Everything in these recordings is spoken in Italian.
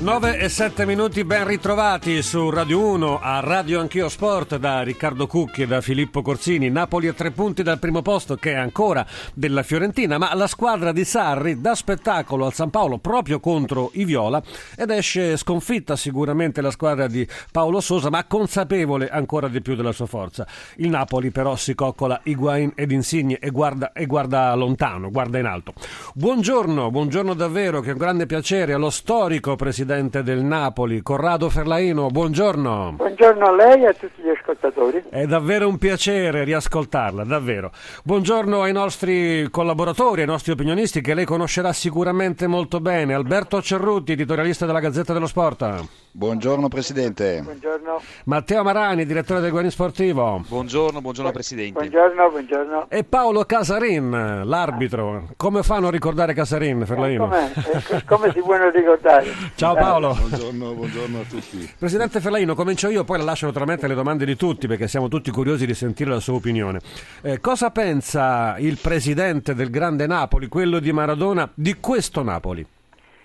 9 e 7 minuti ben ritrovati su Radio 1 a Radio Anch'io Sport da Riccardo Cucchi e da Filippo Corsini. Napoli a tre punti dal primo posto che è ancora della Fiorentina, ma la squadra di Sarri dà spettacolo al San Paolo proprio contro i Viola ed esce sconfitta sicuramente la squadra di Paolo Sosa, ma consapevole ancora di più della sua forza. Il Napoli però si coccola Higuain ed Insigne e guarda, e guarda lontano, guarda in alto. Buongiorno, buongiorno davvero, che è un grande piacere allo storico presidente presidente del Napoli, Corrado Ferlaino, buongiorno. Buongiorno a lei e a tutti gli ascoltatori. È davvero un piacere riascoltarla, davvero. Buongiorno ai nostri collaboratori, ai nostri opinionisti che lei conoscerà sicuramente molto bene. Alberto Cerruti, editorialista della Gazzetta dello Sport. Buongiorno Presidente. Buongiorno. Matteo Marani, direttore del Guarin Sportivo. Buongiorno, buongiorno Presidente. Buongiorno, buongiorno. E Paolo Casarin, l'arbitro. Come fanno a ricordare Casarin, Ferlaino? Com'è? Eh, Come si può ricordare? Ciao Paolo. Buongiorno, buongiorno a tutti. Presidente Ferlaino, comincio io, poi la lascio naturalmente le domande di tutti perché siamo tutti curiosi di sentire la sua opinione. Eh, cosa pensa il presidente del grande Napoli, quello di Maradona, di questo Napoli?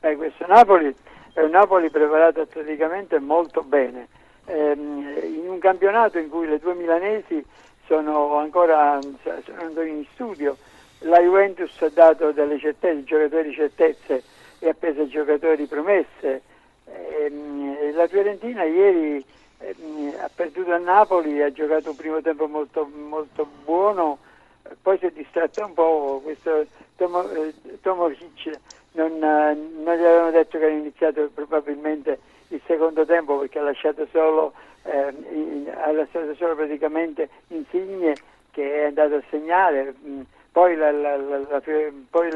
Beh, questo Napoli è un Napoli preparato atleticamente molto bene. Ehm, in un campionato in cui le due milanesi sono ancora sono in studio, la Juventus ha dato delle certezze, giocatori certezze e ha preso giocatori promesse. Ehm, la Fiorentina ieri ha perduto a Napoli, ha giocato un primo tempo molto, molto buono, poi si è distratta un po', questo Tomo, eh, Tomosic non, eh, non gli avevano detto che era iniziato probabilmente il secondo tempo perché ha lasciato solo, eh, ha lasciato solo praticamente Insigne che è andato a segnare, mm, poi la, la, la, poi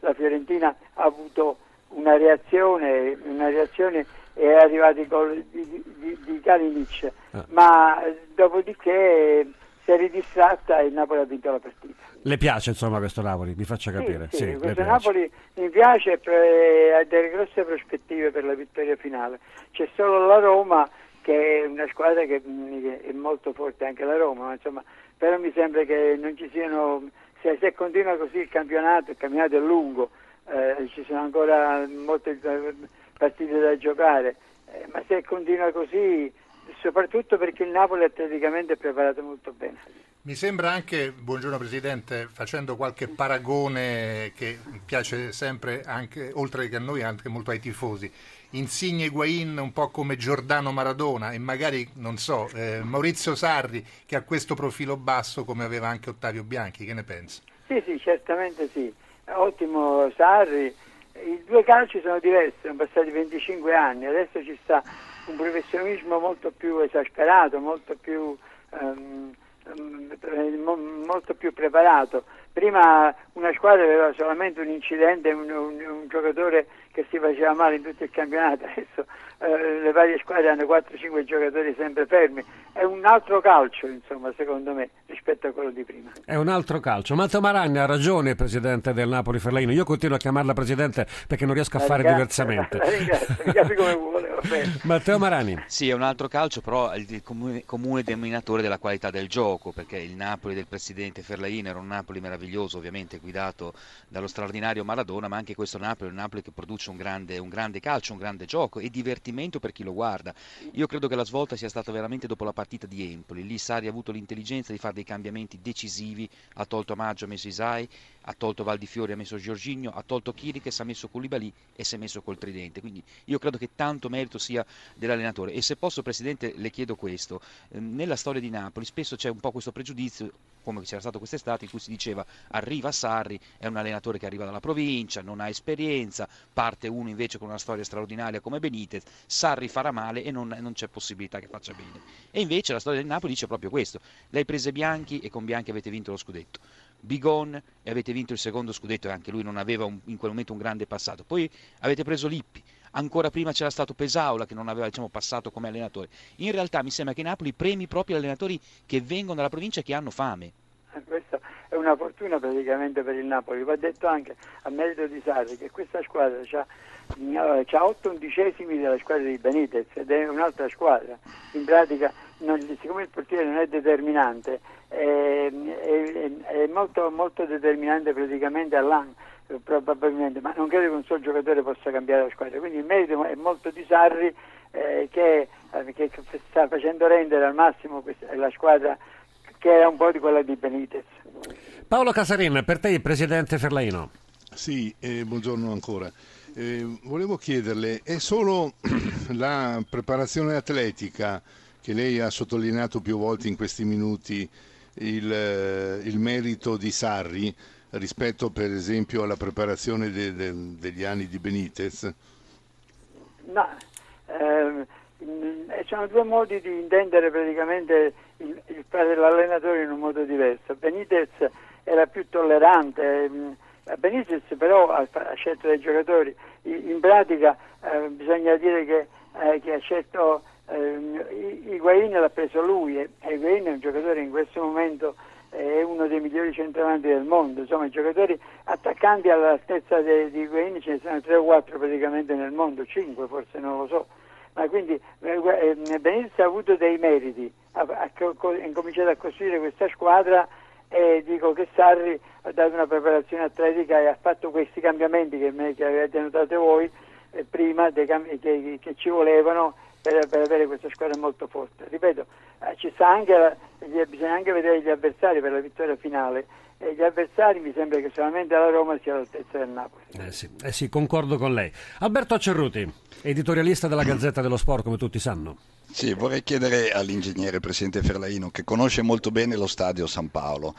la Fiorentina ha avuto una reazione, una reazione è arrivato il gol di, di, di Kalinic, Ah. ma eh, dopodiché si è ridistratta e il Napoli ha vinto la partita. Le piace insomma questo Napoli? Mi faccia capire. Sì, sì, le questo. Napoli mi piace e pre- ha delle grosse prospettive per la vittoria finale. C'è solo la Roma che è una squadra che mm, che è molto forte anche la Roma, ma insomma, però mi sembra che non ci siano se, se continua così il campionato, il campionato è lungo, eh, ci sono ancora molte eh, partite da giocare, eh, ma se continua così, soprattutto perché il Napoli atleticamente è preparato molto bene. Mi sembra anche, buongiorno Presidente, facendo qualche paragone che piace sempre, anche, oltre che a noi, anche molto ai tifosi, Insigne Higuain un po' come Giordano Maradona e magari, non so, eh, Maurizio Sarri che ha questo profilo basso come aveva anche Ottavio Bianchi, che ne pensa? Sì, sì, certamente sì. Ottimo Sarri. I due calci sono diversi, sono passati 25 anni, adesso ci sta un professionismo molto più esasperato, molto più, mo- molto più preparato. Prima una squadra aveva solamente un incidente, un, un- un giocatore che si faceva male in tutto il campionato, adesso eh, le varie squadre hanno 4-5 giocatori sempre fermi. È un altro calcio, insomma, secondo me, rispetto a quello di prima. È un altro calcio. Matteo Maragna ha ragione, presidente del Napoli Ferlaino. Io continuo a chiamarla presidente perché non riesco a La fare ringrazio, diversamente. La ringrazio, mi capi come vuole, Matteo Marani. Sì, è un altro calcio, però è il comune, comune denominatore della qualità del gioco, perché il Napoli del presidente Ferlaino era un Napoli meraviglioso, ovviamente guidato dallo straordinario Maradona, ma anche questo Napoli è un Napoli che produce un grande, un grande calcio, un grande gioco e divertimento per chi lo guarda. Io credo che la svolta sia stata veramente dopo la partita di Empoli. Lì Sari ha avuto l'intelligenza di fare dei cambiamenti decisivi, ha tolto Maggio, ha messo Isai, ha tolto Valdifiori, ha messo Giorginio, ha tolto Chiriches, ha messo Koulibaly e si è messo col tridente. Quindi io credo che tanto merito sia dell'allenatore. E se posso, Presidente, le chiedo questo. Ehm, Nella storia di Napoli spesso c'è un po' questo pregiudizio, come c'era stato quest'estate, in cui si diceva arriva Sarri, è un allenatore che arriva dalla provincia, non ha esperienza, parte uno invece con una storia straordinaria come Benitez, Sarri farà male e non, non c'è possibilità che faccia bene. E invece la storia del Napoli dice proprio questo. Lei prese Bianchi e con Bianchi avete vinto lo scudetto. Bigon e avete vinto il secondo scudetto e anche lui non aveva un- in quel momento un grande passato. Poi avete preso Lippi, ancora prima c'era stato Pesaula che non aveva diciamo, passato come allenatore. In realtà mi sembra che Napoli premi proprio gli allenatori che vengono dalla provincia e che hanno fame. Eh, Questo è una fortuna praticamente per il Napoli. Va detto anche a merito di Sarri che questa squadra ha 8 undicesimi della squadra di Benitez ed è un'altra squadra. In pratica, non, siccome il portiere non è determinante, è, è, è molto, molto, determinante praticamente all'anno probabilmente, ma non credo che un solo giocatore possa cambiare la squadra. Quindi il merito è molto di Sarri eh, che, eh, che, sta facendo rendere al massimo questa, la squadra che era un po' di quella di Benitez. Paolo Casarin, per te il presidente Ferlaino. Sì, eh, buongiorno ancora. Eh, volevo chiederle, è solo la preparazione atletica che lei ha sottolineato più volte in questi minuti il, eh, il merito di Sarri rispetto per esempio alla preparazione de, de, degli anni di Benitez? No, ehm, eh, sono due modi di intendere praticamente il, il fare l'allenatore in un modo diverso. Benitez era più tollerante, ehm, Benitez però ha, ha, scelto dei giocatori, in pratica eh, bisogna dire che, eh, che ha scelto eh, Higuain l'ha preso lui e Higuain è un giocatore in questo momento è uno dei migliori centravanti del mondo, insomma i giocatori attaccanti all'altezza di Higuain ce ne sono 3 o 4 praticamente nel mondo, 5 forse non lo so, ma quindi eh, eh, Benitez ha avuto dei meriti, ha, ha, ha incominciato a costruire questa squadra e dico che Sarri ha dato una preparazione atletica e ha fatto questi cambiamenti che, che avete notato voi eh, prima cambi, che, che, ci volevano per, per, avere questa squadra molto forte. Ripeto, eh, ci sta anche, bisogna anche vedere gli avversari per la vittoria finale e gli avversari mi sembra che solamente la Roma sia all'altezza del Napoli. Eh sì, eh sì, concordo con lei. Alberto Cerruti, editorialista della Gazzetta dello Sport, come tutti sanno. Sì, vorrei chiedere all'ingegnere presidente Ferlaino, che conosce molto bene lo stadio San Paolo,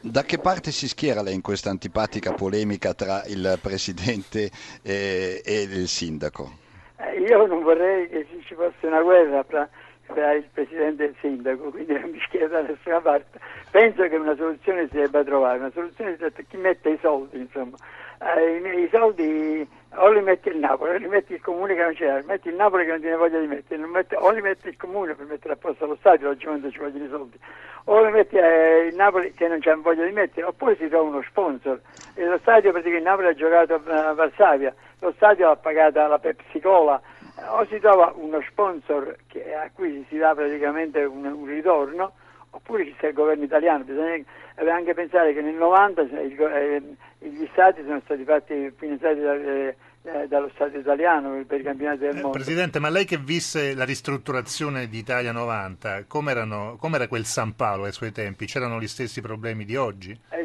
da che parte si schiera lei in questa antipatica polemica tra il presidente e, e il sindaco? Eh, io non vorrei che ci fosse una guerra tra, tra il presidente e il sindaco, quindi non mi schiero da nessuna parte. Penso che una soluzione si debba trovare, una soluzione chi mette i soldi, insomma. Eh, i, i soldi o li metti il Napoli o li metti il comune che non c'è, metti il Napoli che non tiene voglia di mettere, mette, o li metti il comune per mettere a posto lo stadio, logicamente ci vogliono i soldi, o li metti eh, il Napoli che non c'è voglia di mettere, oppure si trova uno sponsor. E lo stadio praticamente il Napoli ha giocato a Varsavia, lo stadio l'ha pagata la Pepsi Cola, o si trova uno sponsor che, a cui si dà praticamente un, un ritorno, oppure ci sia il governo italiano, bisogna anche pensare che nel 90 il, eh, gli stati sono stati fatti finanziati da, eh, eh, dallo Stato italiano per i campionati del mondo. Presidente, ma lei che visse la ristrutturazione di Italia 90, com'era quel San Paolo ai suoi tempi? C'erano gli stessi problemi di oggi? Eh,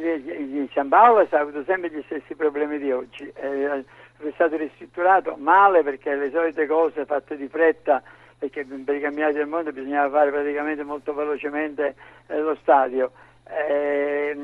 San Paolo ha avuto sempre gli stessi problemi di oggi, eh, è stato ristrutturato male perché le solite cose fatte di fretta perché per i campionati del mondo bisognava fare praticamente molto velocemente eh, lo stadio. Eh,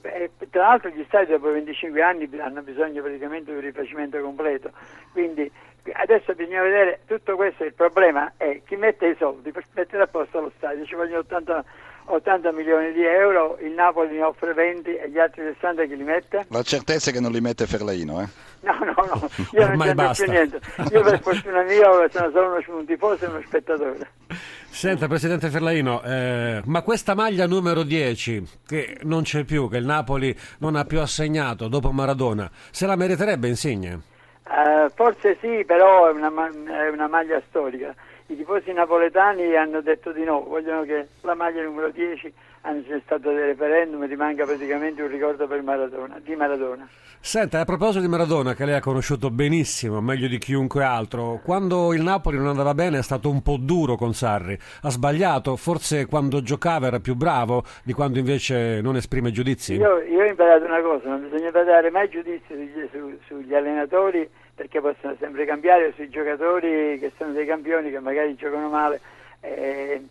e, e, tra l'altro gli stadi dopo 25 anni hanno bisogno praticamente di un rifacimento completo, quindi adesso bisogna vedere tutto questo, il problema è chi mette i soldi per mettere a posto lo stadio, ci vogliono 80 80 milioni di euro, il Napoli ne offre 20 e gli altri 60 chi li mette? La certezza è che non li mette Ferlaino, eh? No, no, no, io non c'entro più niente. Io per fortuna mia sono solo uno, un tifoso e uno spettatore. Senta, Presidente Ferlaino, eh, ma questa maglia numero 10, che non c'è più, che il Napoli non ha più assegnato dopo Maradona, se la meriterebbe Insigne? Uh, forse sì, però è una, è una maglia storica i tifosi napoletani hanno detto di no, vogliono che la maglia numero 10, anzi c'è stato dei referendum, rimanga praticamente un ricordo per Maradona, di Maradona. Senta, a proposito di Maradona, che lei ha conosciuto benissimo, meglio di chiunque altro, quando il Napoli non andava bene è stato un po' duro con Sarri, ha sbagliato, forse quando giocava era più bravo di quando invece non esprime giudizi? Io, io ho imparato una cosa, non bisogna dare mai giudizi sugli, su, sugli allenatori perché possono sempre cambiare sui giocatori che sono dei campioni che magari giocano male eh,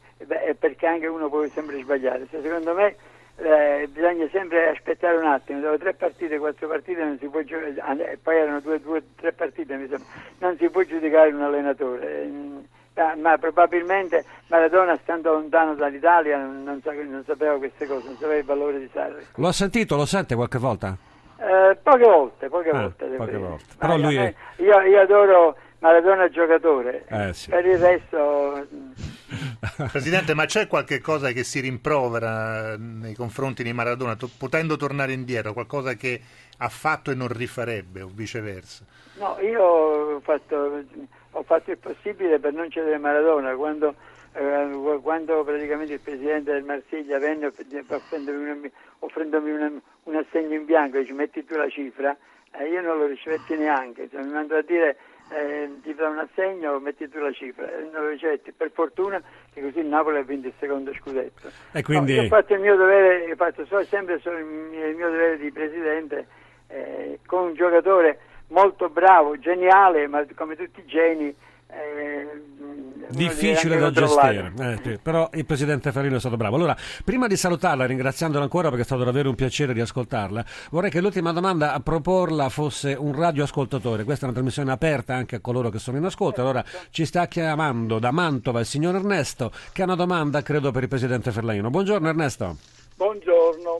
perché anche uno può sempre sbagliare. Se secondo me eh, bisogna sempre aspettare un attimo, dopo tre partite, quattro partite non si può giocare, eh, poi erano due, due, tre partite mi sembra, non si può giudicare un allenatore. Mm, ma, ma probabilmente Maradona stando lontano dall'Italia non, non, non, sapeva queste cose, non sapeva il valore di Sarri. Lo ha sentito, lo sente qualche volta? Eh, poche volte, poche ah, volte. Poche volte. Però lui è... io, io, adoro Maradona giocatore, eh, sì. per il resto Presidente, ma c'è qualche cosa che si rimprovera nei confronti di Maradona, to- potendo tornare indietro, qualcosa che ha fatto e non rifarebbe o viceversa? No, io ho fatto, ho fatto il possibile per non cedere Maradona quando, eh, quando praticamente il presidente del Marsiglia venne offrendomi, un, offrendomi un, un assegno in bianco e dice metti tu la cifra, eh, io non lo ricevetti neanche, cioè, mi mandò a dire eh, ti do un assegno, metti tu la cifra, e non lo ricevetti, per fortuna che così il Napoli ha vinto il secondo scudetto. E quindi... no, ho fatto il mio dovere, ho fatto sempre solo il mio, il mio dovere di presidente eh, con un giocatore molto bravo, geniale, ma come tutti i geni eh, difficile da gestire. Eh, sì, però il presidente Farino è stato bravo. Allora prima di salutarla ringraziandola ancora perché è stato davvero un piacere di ascoltarla vorrei che l'ultima domanda a proporla fosse un radioascoltatore. Questa è una trasmissione aperta anche a coloro che sono in ascolto. Allora ci sta chiamando da Mantova il signor Ernesto che ha una domanda credo per il presidente Ferlaino buongiorno Ernesto. Buongiorno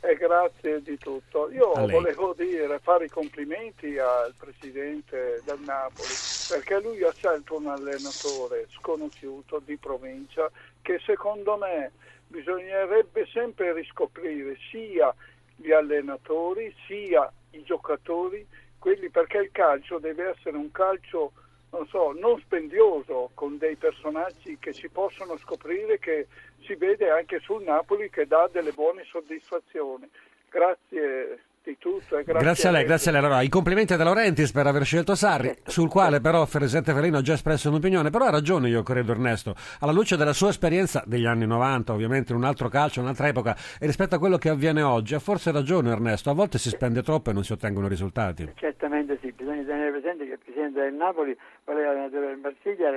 e grazie di tutto. Io volevo dire, fare i complimenti al presidente del Napoli perché lui ha scelto un allenatore sconosciuto di provincia che secondo me bisognerebbe sempre riscoprire sia gli allenatori sia i giocatori, quelli perché il calcio deve essere un calcio non so, non spendioso, con dei personaggi che si possono scoprire che si vede anche sul Napoli che dà delle buone soddisfazioni. Grazie tutto. E grazie, grazie a lei, grazie a lei. Allora, I complimenti da Laurentis per aver scelto Sarri, sul quale però il Presidente Ferrino ha già espresso un'opinione, però ha ragione io credo Ernesto, alla luce della sua esperienza degli anni 90, ovviamente in un altro calcio, un'altra epoca, e rispetto a quello che avviene oggi, ha forse ragione Ernesto, a volte si spende troppo e non si ottengono risultati. Certamente sì, bisogna tenere presente che il Presidente del Napoli voleva l'allenatore del Marsiglia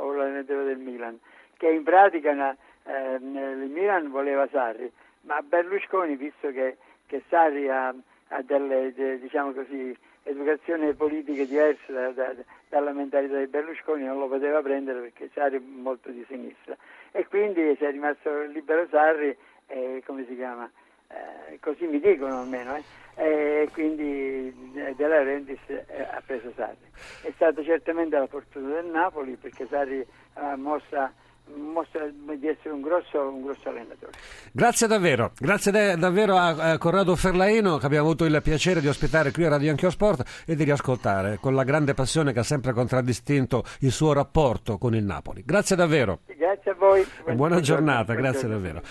o l'allenatore del Milan, che in pratica una, eh, il Milan voleva Sarri, ma Berlusconi, visto che, che Sarri ha ha delle de, diciamo così, educazioni politiche diverse da, da, dalla mentalità di Berlusconi, non lo poteva prendere perché Sarri è molto di sinistra e quindi si è rimasto libero Sarri, eh, come si chiama? Eh, così mi dicono almeno, eh? e quindi eh, De Laurentiis eh, ha preso Sarri. È stata certamente la fortuna del Napoli perché Sarri ha mossa mostra di essere un grosso, un grosso allenatore. Grazie davvero, grazie de- davvero a, a, Corrado Ferlaino che abbiamo avuto il piacere di ospitare qui a Radio Anch'io Sport e di riascoltare con la grande passione che ha sempre contraddistinto il suo rapporto con il Napoli. Grazie davvero. Grazie a voi. Buona, Buona giornata, grazie davvero.